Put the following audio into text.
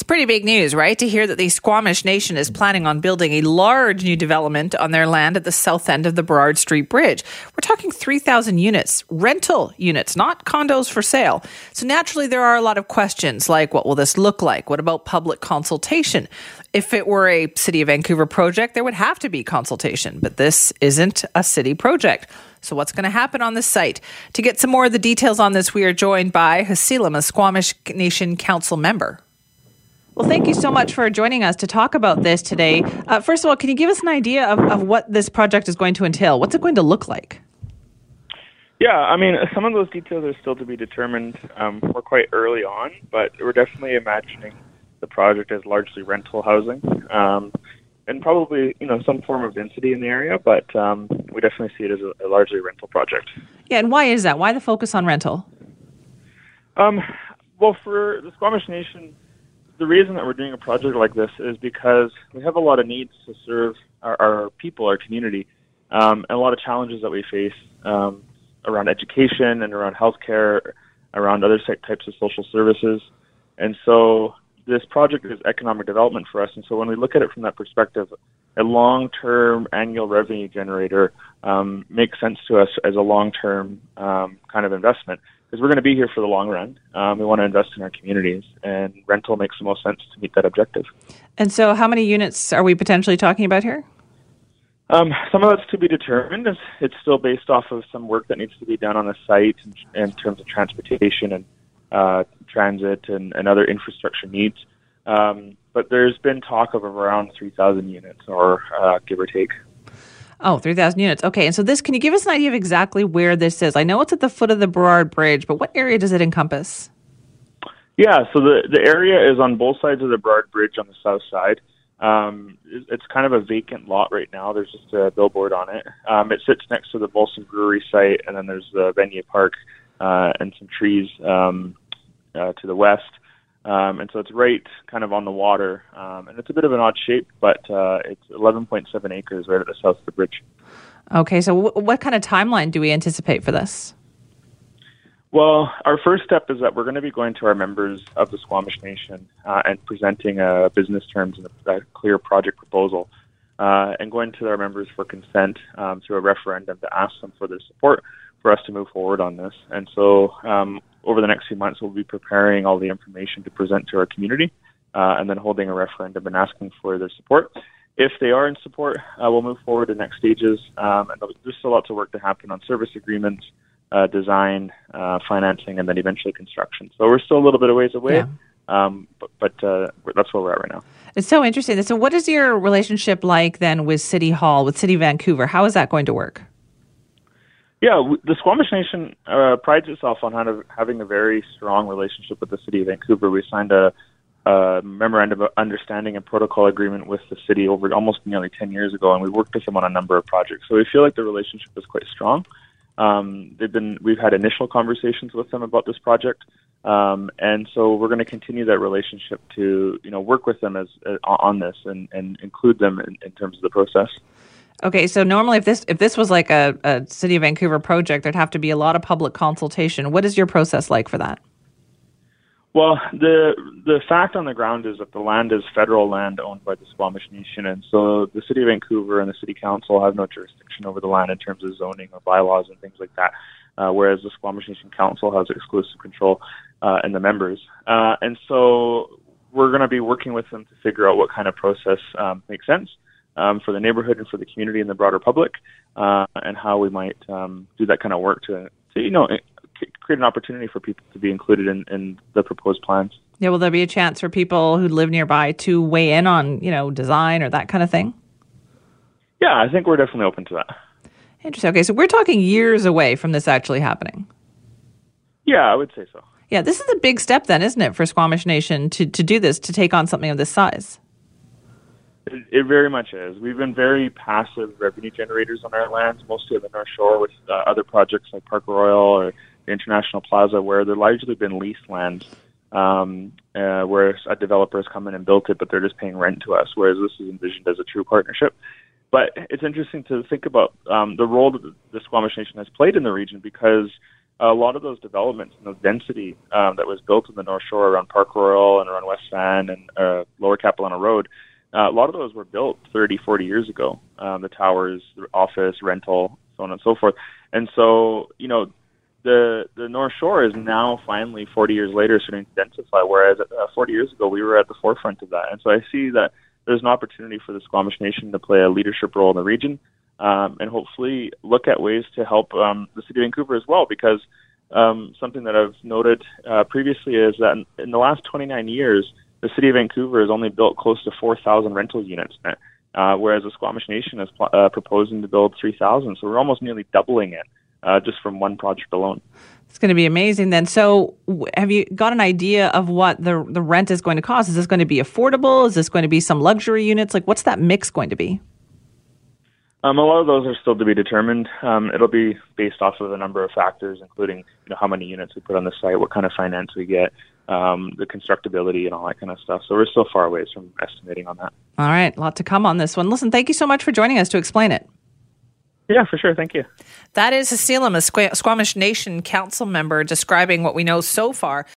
It's pretty big news, right? To hear that the Squamish Nation is planning on building a large new development on their land at the south end of the Burrard Street Bridge. We're talking 3,000 units, rental units, not condos for sale. So naturally, there are a lot of questions like what will this look like? What about public consultation? If it were a City of Vancouver project, there would have to be consultation, but this isn't a city project. So, what's going to happen on this site? To get some more of the details on this, we are joined by Khelsilem, a Squamish Nation Council member. Well, thank you so much for joining us to talk about this today. Uh, first of all, can you give us an idea of, of what this project is going to entail? What's it going to look like? Yeah, I mean, some of those details are still to be determined. Um, we're quite early on, but we're definitely imagining the project as largely rental housing, um, and probably you know some form of density in the area. But um, we definitely see it as a, a, largely rental project. Yeah, and why is that? Why the focus on rental? Um, well, for the Squamish Nation, the reason that we're doing a project like this is because we have a lot of needs to serve our, our people, our community, um, and a lot of challenges that we face um, around education and around healthcare, around other types of social services. And so this project is economic development for us. And so when we look at it from that perspective, a long-term annual revenue generator um, makes sense to us as a long-term um, kind of investment because we're going to be here for the long run. Um, we want to invest in our communities, and rental makes the most sense to meet that objective. And so, how many units are we potentially talking about here? Um, some of that's to be determined. It's, it's, still based off of some work that needs to be done on the site in, in terms of transportation and uh, transit and, and, other infrastructure needs. Um, but there's been talk of around 3,000 units, or uh, give or take. Oh, 3,000 units. Okay. And so this, can you give us an idea of exactly where this is? I know it's at the foot of the Burrard Bridge, but what area does it encompass? Yeah, so the, the area is on both sides of the Burrard Bridge on the south side. Um, it's kind of a vacant lot right now. There's just a billboard on it. Um, it sits next to the Molson Brewery site, and then there's the Vanier Park uh, and some trees um, uh, to the west. Um, and so it's right kind of on the water. Um, and it's a bit of an odd shape, but uh, it's 11.7 acres right at the south of the bridge. Okay, so w- what kind of timeline do we anticipate for this? Well, our first step is that we're going to be going to our members of the Squamish Nation uh, and presenting a business terms and a, a clear project proposal, uh, and going to our members for consent um, through a referendum to ask them for their support for us to move forward on this. And so, um, over the next few months, we'll be preparing all the information to present to our community, uh, and then holding a referendum and asking for their support. If they are in support, uh, we'll move forward to next stages. Um, and there's still lots of work to happen on service agreements, uh, design, uh, financing, and then eventually construction. So we're still a little bit of ways away. Yeah. Um, but, but uh, that's where we're at right now. It's so interesting. So, what is your relationship like then with City Hall, with City Vancouver? How is that going to work? Yeah, the Squamish Nation uh, prides itself on having a very strong relationship with the City of Vancouver. We signed a, a memorandum of understanding and protocol agreement with the city over almost nearly 10 years ago, and we worked with them on a number of projects. So we feel like the relationship is quite strong. Um, they've been we've had initial conversations with them about this project, um, and so we're going to continue that relationship to you know work with them as uh, on this and, and include them in, in terms of the process. Okay, so normally if this if this was like a, a City of Vancouver project, there'd have to be a lot of public consultation. What is your process like for that? Well, the the fact on the ground is that the land is federal land owned by the Squamish Nation, and so the City of Vancouver and the City Council have no jurisdiction over the land in terms of zoning or bylaws and things like that. Uh, whereas the Squamish Nation Council has exclusive control uh, and the members. Uh, and so we're going to be working with them to figure out what kind of process um, makes sense um, for the neighborhood and for the community and the broader public, uh, and how we might um, do that kind of work to, to you know, create an opportunity for people to be included in, in the proposed plans. Yeah, will there be a chance for people who live nearby to weigh in on, you know, design or that kind of thing? Yeah, I think we're definitely open to that. Interesting. Okay, so we're talking years away from this actually happening. Yeah, I would say so. Yeah, this is a big step then, isn't it, for Squamish Nation to, to do this, to take on something of this size? It, it, very much is. We've been very passive revenue generators on our lands, mostly on the North Shore with uh, other projects like Park Royal or the International Plaza, where they've largely been leased lands um, uh, where a developer has come in and built it, but they're just paying rent to us, whereas this is envisioned as a true partnership. But it's interesting to think about um, the role that the Squamish Nation has played in the region because a lot of those developments and the density um, that was built in the North Shore around Park Royal and around West Van and uh, Lower Capilano Road, uh, a lot of those were built 30, 40 years ago. Um, the towers, the office, rental, so on and so forth. And so, you know, the the North Shore is now finally 40 years later starting to densify, whereas uh, 40 years ago we were at the forefront of that. And so I see that there's an opportunity for the Squamish Nation to play a leadership role in the region, um, and hopefully look at ways to help um, the city of Vancouver as well. Because um, something that I've noted uh, previously is that in, in the last 29 years, the city of Vancouver has only built close to 4,000 rental units. Uh, whereas the Squamish Nation is pl- uh, proposing to build 3,000. So we're almost nearly doubling it uh, just from one project alone. It's going to be amazing then. So, have you got an idea of what the the rent is going to cost? Is this going to be affordable? Is this going to be some luxury units? Like, what's that mix going to be? Um, a lot of those are still to be determined. Um, it'll be based off of a number of factors, including you know how many units we put on the site, what kind of finance we get, um, the constructability, and all that kind of stuff. So we're still far away from estimating on that. All right, a lot to come on this one. Listen, thank you so much for joining us to explain it. Yeah, for sure. Thank you. That is Khelsilem, a Squamish Nation council member, describing what we know so far